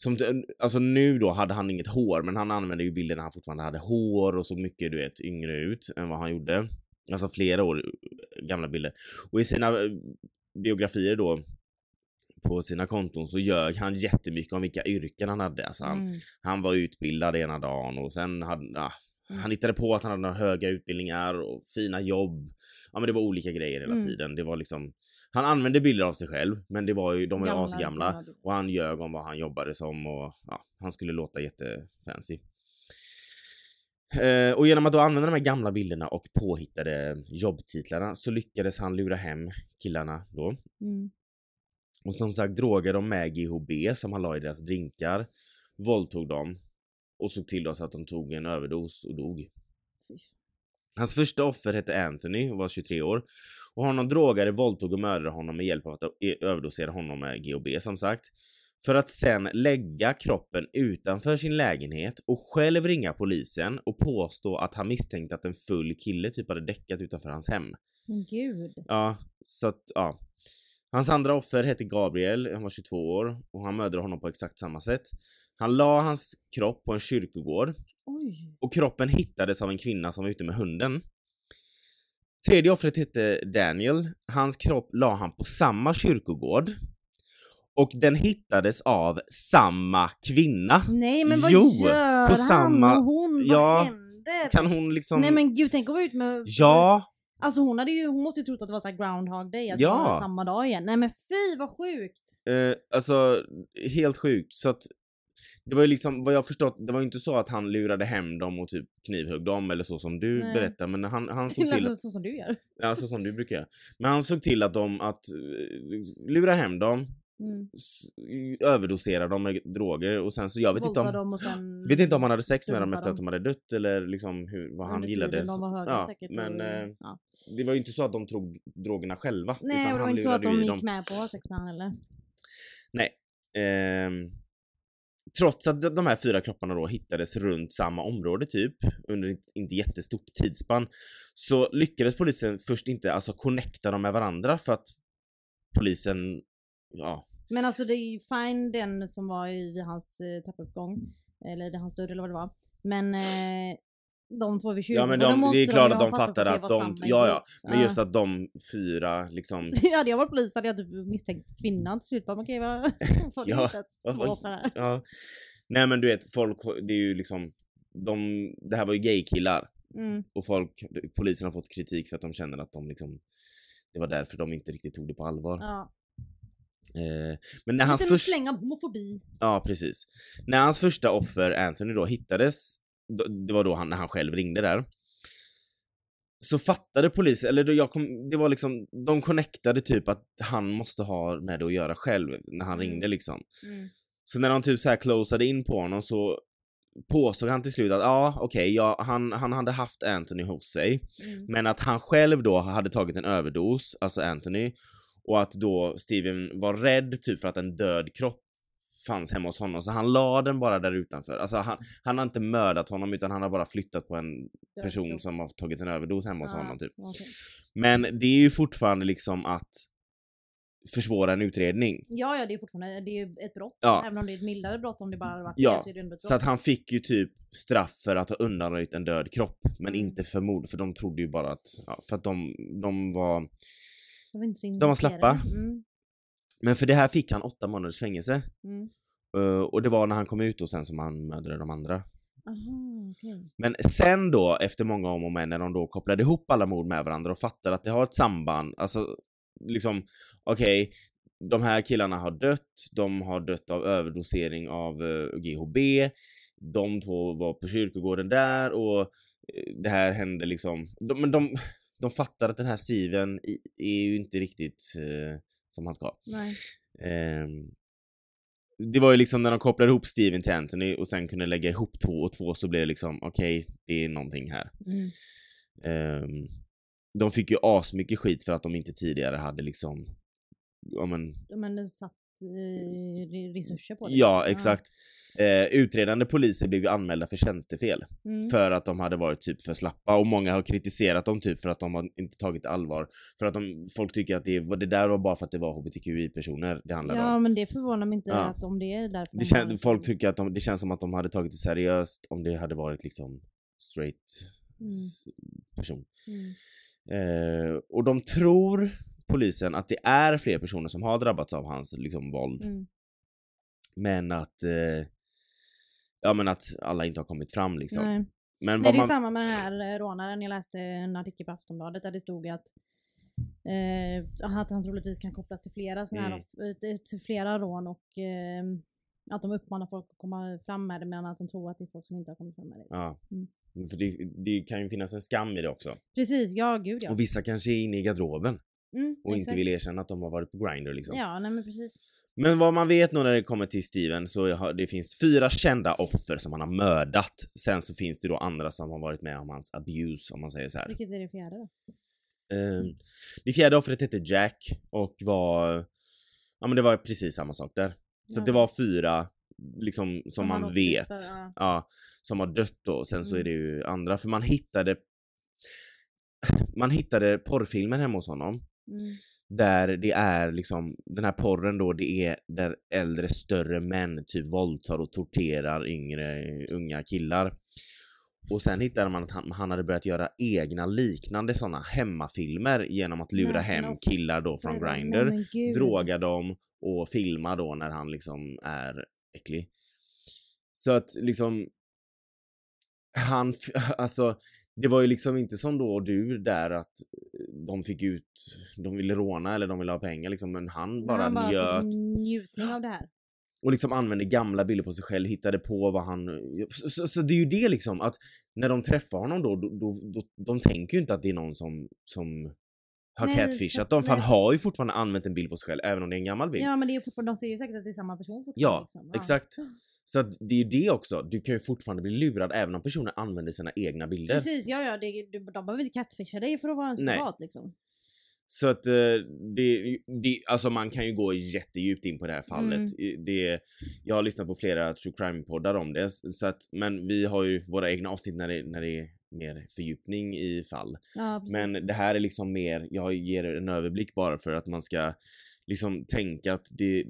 [SPEAKER 1] som, alltså nu då hade han inget hår men han använde ju bilder när han fortfarande hade hår och såg mycket du vet yngre ut än vad han gjorde. Alltså flera år gamla bilder. Och i sina eh, biografier då på sina konton så ljög han jättemycket om vilka yrken han hade. Alltså han,
[SPEAKER 3] Mm.
[SPEAKER 1] han var utbildad ena dagen och sen hade ja,
[SPEAKER 3] Mm.
[SPEAKER 1] han hittade på att han hade några höga utbildningar och fina jobb. Ja men det var olika grejer hela
[SPEAKER 3] Mm.
[SPEAKER 1] tiden. Det var liksom Han använde bilder av sig själv men det var ju, de var ju
[SPEAKER 3] Gamla,
[SPEAKER 1] asgamla.
[SPEAKER 3] gamla.
[SPEAKER 1] Och han ljög om vad han jobbade som och ja, han skulle låta jättefancy. Eh, och genom att då använda de här gamla bilderna och påhittade jobbtitlarna så lyckades han lura hem killarna då.
[SPEAKER 3] Mm.
[SPEAKER 1] Och som sagt drogade dem med GHB som han la i deras drinkar. Våldtog dem. Och såg till då så att de tog en överdos och dog. Hans första offer hette Anthony och var 23 år. Och honom drogade, våldtog och mördade honom med hjälp av att överdosera honom med GHB som sagt. För att sen lägga kroppen utanför sin lägenhet och själv ringa polisen och påstå att han misstänkte att en full kille typ hade däckat utanför hans hem.
[SPEAKER 3] Men gud.
[SPEAKER 1] Ja, så att ja. Hans andra offer hette Gabriel, han var 22 år och han mördade honom på exakt samma sätt. Han la hans kropp på en kyrkogård
[SPEAKER 3] Oj.
[SPEAKER 1] och kroppen hittades av en kvinna som var ute med hunden. Tredje offret hette Daniel. Hans kropp la han på samma kyrkogård. Och den hittades av samma kvinna.
[SPEAKER 3] Nej men vad
[SPEAKER 1] Jo,
[SPEAKER 3] gör
[SPEAKER 1] på
[SPEAKER 3] han
[SPEAKER 1] samma-
[SPEAKER 3] och hon?
[SPEAKER 1] ja,
[SPEAKER 3] vad händer?
[SPEAKER 1] Kan hon liksom...
[SPEAKER 3] Nej men gud, tänk att vara ut med...
[SPEAKER 1] Ja,
[SPEAKER 3] Alltså hon hade ju, hon måste ju trott att det var såhär groundhog day, att
[SPEAKER 1] Ja.
[SPEAKER 3] det var samma dag igen. Nej men fy vad sjukt!
[SPEAKER 1] eh, alltså helt sjukt. Så att det var ju liksom, vad jag förstått, det var ju inte så att han lurade hem dem och typ knivhögg dem eller så som du
[SPEAKER 3] Nej.
[SPEAKER 1] berättar, men han, han såg till att,
[SPEAKER 3] så som du gör.
[SPEAKER 1] alltså som du brukar göra. Men han såg till att de, att eh, lura hem dem,
[SPEAKER 3] Mm.
[SPEAKER 1] överdosera dem med droger och sen så, jag vet inte
[SPEAKER 3] Våldta
[SPEAKER 1] om,
[SPEAKER 3] dem och sen...
[SPEAKER 1] vet inte om han hade sex med dem efter att
[SPEAKER 3] dem.
[SPEAKER 1] de hade dött eller liksom hur, vad han gillade.
[SPEAKER 3] De var höga
[SPEAKER 1] ja,
[SPEAKER 3] säkert.
[SPEAKER 1] men
[SPEAKER 3] och,
[SPEAKER 1] eh,
[SPEAKER 3] ja.
[SPEAKER 1] det var ju inte så att de tog drogerna själva.
[SPEAKER 3] Nej
[SPEAKER 1] utan
[SPEAKER 3] och det var inte så att de gick
[SPEAKER 1] dem.
[SPEAKER 3] med på att ha sex med honom heller.
[SPEAKER 1] Nej. Ehm, trots att de här fyra kropparna då hittades runt samma område typ under ett inte jättestort tidsspann så lyckades polisen först inte alltså connecta dem med varandra för att polisen ja,
[SPEAKER 3] Men alltså det är ju fine den som var i, vid hans eh, trappuppgång. Eller vid hans dörr eller vad det var. Men eh, de två vid
[SPEAKER 1] ja men de, det är klart
[SPEAKER 3] ju
[SPEAKER 1] att de
[SPEAKER 3] det
[SPEAKER 1] att
[SPEAKER 3] var
[SPEAKER 1] de, ja ja, men just att de fyra liksom
[SPEAKER 3] hade jag varit polis hade jag typ misstänkt kvinnan till slut. Bara, Okej vad
[SPEAKER 1] Ja, vad- ja. Nej men du vet folk, det är ju liksom de, det här var ju gaykillar
[SPEAKER 3] Mm.
[SPEAKER 1] och folk, polisen har fått kritik för att de känner att de liksom det var därför de inte riktigt tog det på allvar.
[SPEAKER 3] Ja.
[SPEAKER 1] Eh, men när hans första...
[SPEAKER 3] släng av homofobi.
[SPEAKER 1] Ja, precis. När hans första offer, Anthony, då hittades, det var då han, när han själv ringde där, så fattade polisen, eller då jag kom, det var liksom, de connectade typ att han måste ha med det att göra själv när han
[SPEAKER 3] Mm.
[SPEAKER 1] ringde liksom.
[SPEAKER 3] Mm.
[SPEAKER 1] Så när de typ så här closade in på honom så påstod han till slut att ja, okej, ja, han, han hade haft Anthony hos sig,
[SPEAKER 3] Mm.
[SPEAKER 1] men att han själv då hade tagit en överdos, alltså Anthony, och att då Steven var rädd typ för att en död kropp fanns hemma hos honom, så han la den bara där utanför. Alltså han, han har inte mördat honom utan han har bara flyttat på en person som har tagit en överdos hemma hos
[SPEAKER 3] Ja,
[SPEAKER 1] honom typ.
[SPEAKER 3] okej.
[SPEAKER 1] Men det är ju fortfarande liksom att försvåra en utredning.
[SPEAKER 3] Ja, ja, det är fortfarande det är ett brott.
[SPEAKER 1] Ja.
[SPEAKER 3] Även om det är ett mildare brott om det bara hade varit
[SPEAKER 1] Ja,
[SPEAKER 3] det så är det ändå ett brott.
[SPEAKER 1] Så att han fick ju typ straff för att ha undanröjt en död kropp, men
[SPEAKER 3] Mm.
[SPEAKER 1] inte för mord, för de trodde ju bara att, ja, för att de, de var,
[SPEAKER 3] De var,
[SPEAKER 1] De var slappa.
[SPEAKER 3] Mm.
[SPEAKER 1] men för det här fick han åtta månaders fängelse.
[SPEAKER 3] Mm.
[SPEAKER 1] Eh, och det var när han kom ut och sen som han mördade de andra.
[SPEAKER 3] Aha.
[SPEAKER 1] Men sen då, efter många om och men, när de då kopplade ihop alla mord med varandra och fattade att det har ett samband, alltså liksom, okej, de här killarna har dött, de har dött av överdosering av eh, GHB, de två var på kyrkogården där och eh, det här hände liksom, de, men de, de fattar att den här Steven i- är ju inte riktigt eh, som han ska.
[SPEAKER 3] Nej.
[SPEAKER 1] Ehm, det var ju liksom när de kopplade ihop Steven till Anthony och sen kunde lägga ihop två och två så blev det liksom okej, det är någonting här.
[SPEAKER 3] Mm.
[SPEAKER 1] Ehm, de fick ju asmycket skit för att de inte tidigare hade liksom, ja men,
[SPEAKER 3] Men det satt resurser på det.
[SPEAKER 1] ja exakt. Eh, utredande poliser blev ju anmälda för tjänstefel
[SPEAKER 3] Mm.
[SPEAKER 1] för att de hade varit typ för slappa och många har kritiserat dem typ för att de har inte tagit allvar. För att de, folk tycker att det, det där var bara för att det var hbtqi-personer det handlade om.
[SPEAKER 3] Ja men det förvånar mig inte
[SPEAKER 1] Ja.
[SPEAKER 3] att om det är därför
[SPEAKER 1] Det
[SPEAKER 3] de
[SPEAKER 1] kän,
[SPEAKER 3] en
[SPEAKER 1] folk tycker att de, det känns som att de hade tagit det seriöst om det hade varit liksom straight
[SPEAKER 3] Mm.
[SPEAKER 1] person.
[SPEAKER 3] Mm.
[SPEAKER 1] Eh, och de tror, polisen, att det är fler personer som har drabbats av hans liksom våld.
[SPEAKER 3] Mm.
[SPEAKER 1] Men att eh, Ja men att alla inte har kommit fram liksom.
[SPEAKER 3] Nej.
[SPEAKER 1] Men
[SPEAKER 3] Nej det är
[SPEAKER 1] man...
[SPEAKER 3] samma med den här eh, rånaren. Jag läste en artikel på Aftonbladet där det stod att eh, att han troligtvis kan kopplas till flera sådana
[SPEAKER 1] Mm.
[SPEAKER 3] här, eh, till flera rån och eh, att de uppmanar folk att komma fram med det men att de tror att det är folk som inte har kommit fram med det.
[SPEAKER 1] Ja.
[SPEAKER 3] Mm.
[SPEAKER 1] För det, det kan ju finnas en skam i det också.
[SPEAKER 3] Precis, ja gud ja.
[SPEAKER 1] Och vissa kanske är inne i garderoben
[SPEAKER 3] Mm,
[SPEAKER 1] och inte
[SPEAKER 3] exakt.
[SPEAKER 1] vill erkänna att de har varit på Grindr liksom.
[SPEAKER 3] Ja, nej men precis.
[SPEAKER 1] Men vad man vet nu när det kommer till Steven så har, det finns fyra kända offer som han har mördat. Sen så finns det då andra som har varit med om hans abuse om man säger så här.
[SPEAKER 3] Vilket är det fjärde då?
[SPEAKER 1] Ehm, det fjärde offret hette Jack och var, ja men det var precis samma sak där. Så att det var fyra, liksom som,
[SPEAKER 3] han
[SPEAKER 1] man vet,
[SPEAKER 3] för, ja.
[SPEAKER 1] ja, som har dött då. Sen så är
[SPEAKER 3] Mm.
[SPEAKER 1] det ju andra, för man hittade man hittade porrfilmer hemma hos honom.
[SPEAKER 3] Mm.
[SPEAKER 1] där det är liksom, den här porren då, det är där äldre större män typ våldtar och torterar yngre, unga killar. Och sen hittade man att han, han hade börjat göra egna liknande sådana hemmafilmer genom att lura hem killar då från Grindr, droga dem och filma då när han liksom är äcklig. Så att liksom han, alltså det var ju liksom inte som då du där att de fick ut, de ville råna eller de ville ha pengar liksom men han bara,
[SPEAKER 3] Han bara
[SPEAKER 1] njöt
[SPEAKER 3] njutning av det här.
[SPEAKER 1] och liksom använde gamla bilder på sig själv, hittade på vad han... Så, så, så det är ju det liksom att när de träffar honom då, då, då, då de tänker ju inte att det är någon som, som har
[SPEAKER 3] Nej,
[SPEAKER 1] catfishat dem för han har ju fortfarande använt en bild på sig själv även om det är en gammal bild.
[SPEAKER 3] Ja men det är ju fortfarande, de ser ju säkert att det är samma person fortfarande.
[SPEAKER 1] Ja,
[SPEAKER 3] liksom.
[SPEAKER 1] exakt. Så att det är ju det också, du kan ju fortfarande bli lurad även om personen använder sina egna bilder.
[SPEAKER 3] Precis, ja ja, det, de, behöver inte catfisha dig för att vara en
[SPEAKER 1] Nej.
[SPEAKER 3] soldat liksom.
[SPEAKER 1] Så att eh, det, det, alltså man kan ju gå jättedjupt in på det här fallet. Det, jag har lyssnat på flera true crime-poddar om det, så att, men vi har ju våra egna avsnitt när det, när det mer fördjupning i fall.
[SPEAKER 3] Ja.
[SPEAKER 1] Men det här är liksom mer, jag ger en överblick bara för att man ska liksom tänka att det...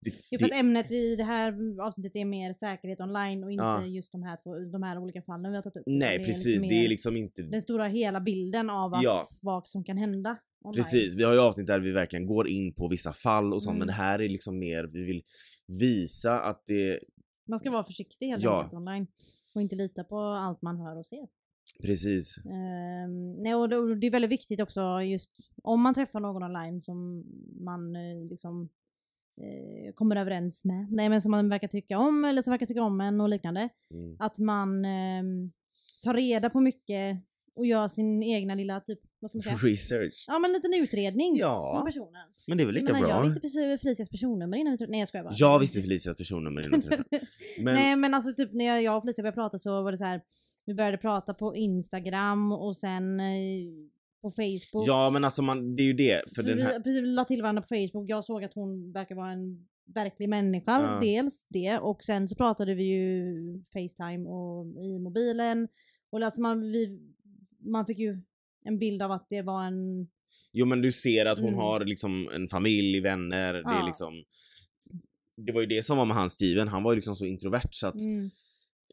[SPEAKER 1] det,
[SPEAKER 3] Jo, för att
[SPEAKER 1] det
[SPEAKER 3] ämnet i det här avsnittet är mer säkerhet online och inte
[SPEAKER 1] Ja.
[SPEAKER 3] just de här, två, de här olika fallen vi har tagit upp.
[SPEAKER 1] nej
[SPEAKER 3] Utan
[SPEAKER 1] precis,
[SPEAKER 3] mer
[SPEAKER 1] det är liksom inte...
[SPEAKER 3] den stora hela bilden av att,
[SPEAKER 1] Ja.
[SPEAKER 3] vad som kan hända online.
[SPEAKER 1] Precis, vi har ju avsnitt där vi verkligen går in på vissa fall och sånt
[SPEAKER 3] Mm.
[SPEAKER 1] men det här är liksom mer, vi vill visa att det,
[SPEAKER 3] Man ska vara försiktig helt
[SPEAKER 1] Ja.
[SPEAKER 3] enkelt online. Och inte lita på allt man hör och ser.
[SPEAKER 1] Precis,
[SPEAKER 3] Ehm, nej, och det, är väldigt viktigt också just om man träffar någon online som man eh, liksom eh, kommer överens med. Nej men som man verkar tycka om eller som verkar tycka om en och liknande.
[SPEAKER 1] mm.
[SPEAKER 3] Att man ehm, tar reda på mycket och gör sin egna lilla typ, vad ska man säga?
[SPEAKER 1] research.
[SPEAKER 3] Ja men en liten utredning om
[SPEAKER 1] Ja,
[SPEAKER 3] personen.
[SPEAKER 1] men det är väl
[SPEAKER 3] Jag
[SPEAKER 1] lika
[SPEAKER 3] Jag
[SPEAKER 1] bra.
[SPEAKER 3] visste precis Felicias personnummer innan vi träffades. Nej jag skojar bara.
[SPEAKER 1] Jag visste Felicias personnummer innan vi träffades. Men
[SPEAKER 3] Nej men alltså typ när jag och Felicia började prata så var det så här. Vi började prata på Instagram och sen eh, på Facebook.
[SPEAKER 1] ja men alltså man, det är ju det, för
[SPEAKER 3] För
[SPEAKER 1] den
[SPEAKER 3] vi,
[SPEAKER 1] här...
[SPEAKER 3] precis, vi la till varandra på Facebook. Jag såg att hon verkar vara en verklig människa.
[SPEAKER 1] Ja.
[SPEAKER 3] Dels det och sen så pratade vi ju Facetime och i mobilen. Och alltså man, vi, man fick ju en bild av att det var en...
[SPEAKER 1] Jo men du ser att hon
[SPEAKER 3] Mm.
[SPEAKER 1] har liksom en familj, vänner, det är
[SPEAKER 3] Ja.
[SPEAKER 1] liksom det var ju det som var med han Steven, han var ju liksom så introvert så att
[SPEAKER 3] Mm.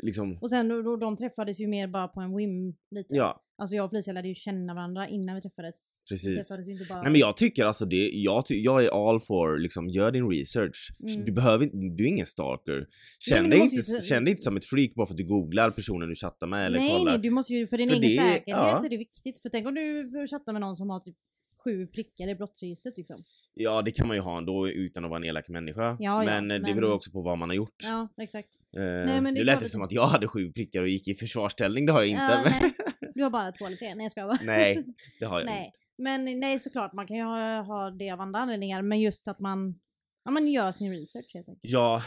[SPEAKER 1] Liksom,
[SPEAKER 3] Och sen då, då, de träffades ju mer bara på en whim lite.
[SPEAKER 1] ja
[SPEAKER 3] Alltså jag och Felicia lärde ju känna varandra innan vi träffades. Vi
[SPEAKER 1] precis.
[SPEAKER 3] träffades ju inte bara...
[SPEAKER 1] Nej men jag tycker alltså det, jag, ty, jag är all for liksom gör din research.
[SPEAKER 3] Mm.
[SPEAKER 1] Du behöver inte, du är ingen stalker. Känn,
[SPEAKER 3] men
[SPEAKER 1] dig inte,
[SPEAKER 3] ju-
[SPEAKER 1] känn dig inte som ett freak bara för att du googlar personen du chattar med eller
[SPEAKER 3] nej,
[SPEAKER 1] kollar.
[SPEAKER 3] nej, du måste ju för din
[SPEAKER 1] För
[SPEAKER 3] egen
[SPEAKER 1] det-
[SPEAKER 3] säkerhet
[SPEAKER 1] ja.
[SPEAKER 3] så är det viktigt. För tänk om du chattar med någon som har typ sju prickar i brottsregistret liksom.
[SPEAKER 1] Ja det kan man ju ha ändå utan att vara en elak människa.
[SPEAKER 3] Ja, ja,
[SPEAKER 1] men, eh, det beror också på vad man har gjort.
[SPEAKER 3] Ja, exakt.
[SPEAKER 1] Eh,
[SPEAKER 3] men det
[SPEAKER 1] nu lät det som att jag hade sju prickar och gick i försvarsställning, det har jag inte.
[SPEAKER 3] Ja, nej, du har bara två eller tre. Nej jag skojar bara.
[SPEAKER 1] nej, det har jag
[SPEAKER 3] nej.
[SPEAKER 1] inte.
[SPEAKER 3] Men nej såklart, man kan ju ha, ha det av andra anledningar. Men just att man, ja, man gör sin research helt enkelt.
[SPEAKER 1] Ja,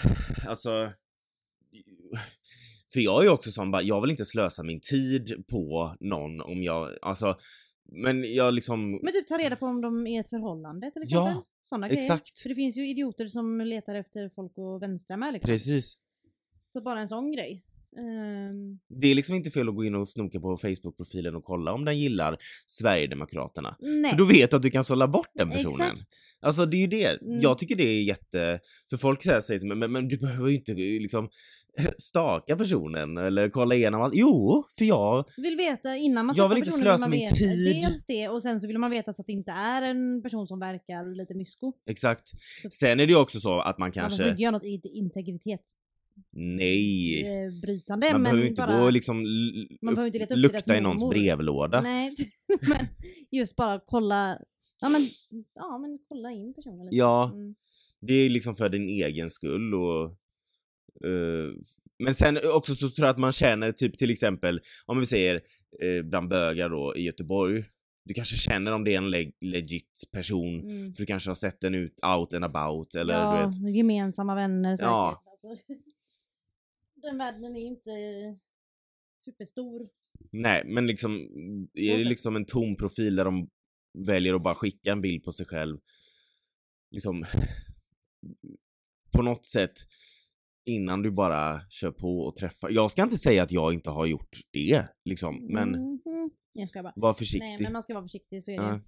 [SPEAKER 1] alltså. För jag är ju också sån jag vill inte slösa min tid på någon om jag, alltså. Men jag liksom,
[SPEAKER 3] Men typ ta reda på om de är ett förhållande till exempel.
[SPEAKER 1] Ja,
[SPEAKER 3] Sådana grejer.
[SPEAKER 1] exakt.
[SPEAKER 3] För det finns ju idioter som letar efter folk att vänstra med liksom.
[SPEAKER 1] precis.
[SPEAKER 3] Så bara en sån grej. Ehm,
[SPEAKER 1] Det är liksom inte fel att gå in och snoka på Facebook-profilen och kolla om den gillar Sverigedemokraterna.
[SPEAKER 3] nej.
[SPEAKER 1] För då vet du att du kan sålla bort den personen.
[SPEAKER 3] Exakt.
[SPEAKER 1] Alltså det är ju det.
[SPEAKER 3] Mm.
[SPEAKER 1] Jag tycker det är jätte... För folk säger, säger till mig, men, men du behöver ju inte liksom staka personen eller kolla igenom allt. Jo, för jag...
[SPEAKER 3] Vill veta innan man
[SPEAKER 1] Jag vill inte slösa
[SPEAKER 3] man
[SPEAKER 1] min tid.
[SPEAKER 3] Dels det och sen så vill man veta så att det inte är en person som verkar lite mysko.
[SPEAKER 1] Exakt.
[SPEAKER 3] Så-
[SPEAKER 1] Sen är det ju också så att man
[SPEAKER 3] Man
[SPEAKER 1] kanske...
[SPEAKER 3] behöver inte göra något i- integritetsbrytande
[SPEAKER 1] Nej.
[SPEAKER 3] man
[SPEAKER 1] Man behöver inte
[SPEAKER 3] bara,
[SPEAKER 1] gå liksom
[SPEAKER 3] man behöver inte leta upp
[SPEAKER 1] lukta i någons brevlåda.
[SPEAKER 3] Nej, men just bara kolla, ja men, ja men kolla in personen lite.
[SPEAKER 1] Ja.
[SPEAKER 3] Mm.
[SPEAKER 1] Det är liksom för din egen skull och... eh, men sen också så tror jag att man känner typ till exempel, om vi säger uh, bland bögar då i Göteborg. Du kanske känner om det är en leg- legit person.
[SPEAKER 3] Mm.
[SPEAKER 1] För du kanske har sett den ut out and about eller
[SPEAKER 3] ja,
[SPEAKER 1] du vet.
[SPEAKER 3] gemensamma vänner säkert.
[SPEAKER 1] Ja.
[SPEAKER 3] Alltså, den världen är inte superstor.
[SPEAKER 1] Nej men liksom, är det liksom en tom profil där de väljer att bara skicka en bild på sig själv. Liksom på något sätt innan du bara kör på och träffar. Jag ska inte säga att jag inte har gjort det liksom, men
[SPEAKER 3] Mhm. Jag ska bara.
[SPEAKER 1] var försiktig.
[SPEAKER 3] Nej men man ska vara försiktig så är det.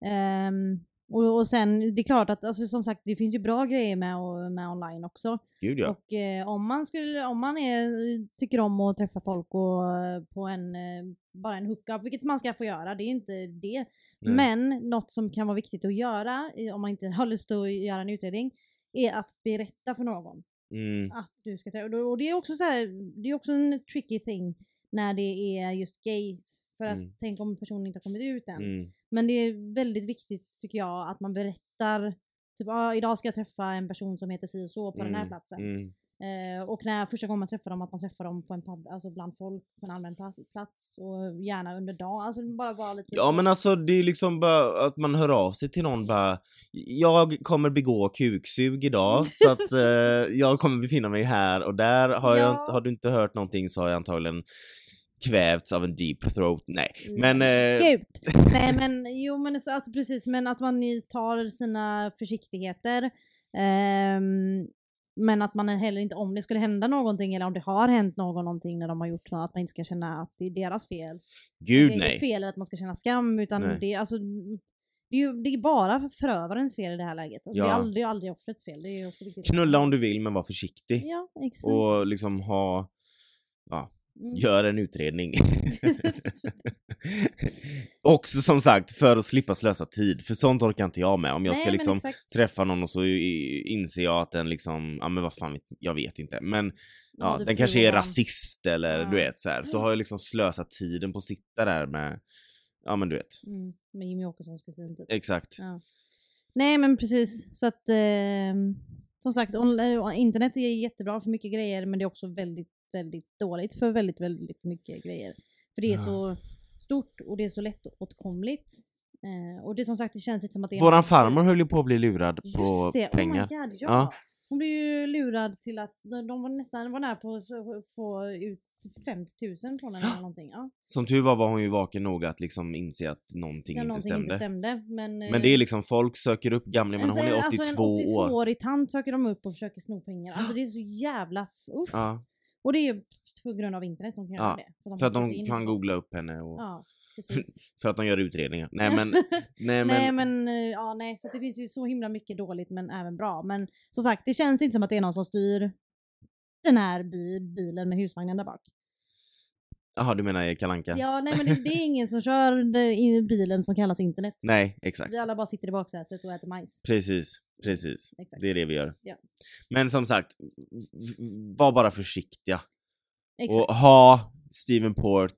[SPEAKER 1] Ja.
[SPEAKER 3] Ehm, Och, och sen, det är klart att alltså, som sagt det finns ju bra grejer med, med online också.
[SPEAKER 1] Gud ja.
[SPEAKER 3] Och eh, om man skulle, om man är, tycker om att träffa folk och eh, på en, eh, bara en hookup, vilket man ska få göra, det är inte det.
[SPEAKER 1] Nej.
[SPEAKER 3] Men något som kan vara viktigt att göra, om man inte har lust att göra en utredning, är att berätta för någon
[SPEAKER 1] Mm.
[SPEAKER 3] att du ska träffa. Och det är också så här, det är också en tricky thing när det är just gays. För att
[SPEAKER 1] Mm.
[SPEAKER 3] tänk om personen inte har kommit ut än.
[SPEAKER 1] Mm.
[SPEAKER 3] Men det är väldigt viktigt tycker jag att man berättar Typ, ah, idag ska jag träffa en person som heter si och så på den här
[SPEAKER 1] Mm.
[SPEAKER 3] platsen. Eh, och när första gången man träffar dem, att man träffar dem på en pub, alltså bland folk på en allmän pla- plats och gärna under dagen. Alltså bara vara lite
[SPEAKER 1] Ja men alltså det är liksom bara att man hör av sig till någon bara Jag kommer begå kuksug idag så att eh, jag kommer befinna mig här och där har, jag,
[SPEAKER 3] Ja.
[SPEAKER 1] inte- har du inte hört någonting så har jag antagligen kvävts av en deep throat. Nej. Men eh,
[SPEAKER 3] Gud! Nej men jo men så, alltså precis, men att man tar sina försiktigheter. Ehm, men att man heller inte, om det skulle hända någonting eller om det har hänt någon någonting när de har gjort något, att man inte ska känna att det är deras fel.
[SPEAKER 1] gud
[SPEAKER 3] det är inget
[SPEAKER 1] nej.
[SPEAKER 3] fel att man ska känna skam utan
[SPEAKER 1] Nej.
[SPEAKER 3] det är alltså det är, ju, det är bara förövarens fel i det här läget. Alltså, Det
[SPEAKER 1] Ja.
[SPEAKER 3] är aldrig, aldrig offrets fel. Det är också viktigt.
[SPEAKER 1] Knulla om du vill men var försiktig.
[SPEAKER 3] Ja, exakt.
[SPEAKER 1] Och liksom ha,
[SPEAKER 3] Mm.
[SPEAKER 1] gör en utredning. Också som sagt för att slippa slösa tid, för sånt orkar inte jag med. Om jag
[SPEAKER 3] Nej,
[SPEAKER 1] ska liksom träffa någon och så inser jag att den liksom, ja men vad fan, jag vet inte. Men ja,
[SPEAKER 3] du
[SPEAKER 1] den kanske är rasist eller
[SPEAKER 3] Ja.
[SPEAKER 1] du vet så här. Så
[SPEAKER 3] Ja.
[SPEAKER 1] har jag liksom slösat tiden på att sitta där med, ja men du vet.
[SPEAKER 3] Mm, med Jimmy Åkessons kusin typ.
[SPEAKER 1] Exakt.
[SPEAKER 3] Ja. Nej men precis, så att eh, som sagt eh, internet är jättebra för mycket grejer men det är också väldigt, väldigt dåligt för väldigt, väldigt mycket grejer. För det är
[SPEAKER 1] Ja.
[SPEAKER 3] så stort och det är så lättåtkomligt. Eh, och det som sagt, det känns inte som att det
[SPEAKER 1] Våran farmor höll ju på att bli lurad
[SPEAKER 3] Just
[SPEAKER 1] på
[SPEAKER 3] det,
[SPEAKER 1] pengar.
[SPEAKER 3] Oh God, ja.
[SPEAKER 1] Ja.
[SPEAKER 3] Hon blev ju lurad till att de var nästan var nära på att få ut 50 000 från henne eller någonting. Ja.
[SPEAKER 1] Som tur var var hon ju vaken nog att liksom inse att någonting
[SPEAKER 3] Ja,
[SPEAKER 1] inte
[SPEAKER 3] någonting
[SPEAKER 1] stämde.
[SPEAKER 3] inte stämde. Men,
[SPEAKER 1] Men det är liksom, folk söker upp gamla, men hon är 82
[SPEAKER 3] alltså en
[SPEAKER 1] år.
[SPEAKER 3] 82-årig tant söker de upp och försöker sno pengar. Alltså det är så jävla uff.
[SPEAKER 1] Ja,
[SPEAKER 3] Och det är på grund av internet de kan
[SPEAKER 1] Ja,
[SPEAKER 3] göra det.
[SPEAKER 1] för att de
[SPEAKER 3] se in
[SPEAKER 1] kan googla upp henne och
[SPEAKER 3] Ja,
[SPEAKER 1] för att de gör utredningar. Nej men, nej men,
[SPEAKER 3] nej men, eh, ja nej så att det finns ju så himla mycket dåligt men även bra. Men som sagt det känns inte som att det är någon som styr den här bi bilen med husvagnen där bak.
[SPEAKER 1] jaha du menar Kalanka?
[SPEAKER 3] Ja nej men det, det är ingen som kör i bilen som kallas internet.
[SPEAKER 1] Nej, exakt.
[SPEAKER 3] Vi alla bara sitter i baksätet och äter majs.
[SPEAKER 1] Precis, precis.
[SPEAKER 3] Exakt.
[SPEAKER 1] Det är det vi gör.
[SPEAKER 3] Ja.
[SPEAKER 1] Men som sagt, var bara försiktiga.
[SPEAKER 3] Exakt.
[SPEAKER 1] Och ha Steven Port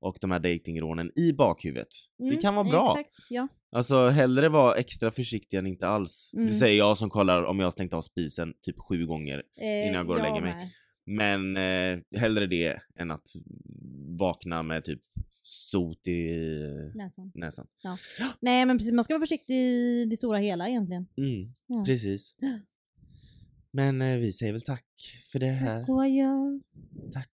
[SPEAKER 1] och de här datingrånen i bakhuvudet. det
[SPEAKER 3] Mm,
[SPEAKER 1] kan vara bra.
[SPEAKER 3] Exakt, ja.
[SPEAKER 1] Alltså hellre vara extra försiktig än inte alls.
[SPEAKER 3] Mm.
[SPEAKER 1] Det säger jag som kollar om jag har stängt av spisen typ sju gånger.
[SPEAKER 3] Eh,
[SPEAKER 1] Innan jag går och lägger mig.
[SPEAKER 3] med.
[SPEAKER 1] Men eh, hellre det än att vakna med typ sot i
[SPEAKER 3] Näsan.
[SPEAKER 1] näsan.
[SPEAKER 3] Nej men precis, man ska vara försiktig i det stora hela egentligen.
[SPEAKER 1] Mm,
[SPEAKER 3] Ja.
[SPEAKER 1] precis. Men eh, vi säger väl tack för det här.
[SPEAKER 3] Tack och adjö.
[SPEAKER 1] Tack.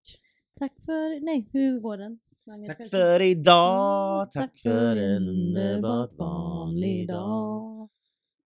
[SPEAKER 3] Tack för, nej hur går den?
[SPEAKER 1] Tack för idag, tack för en underbart vanlig dag.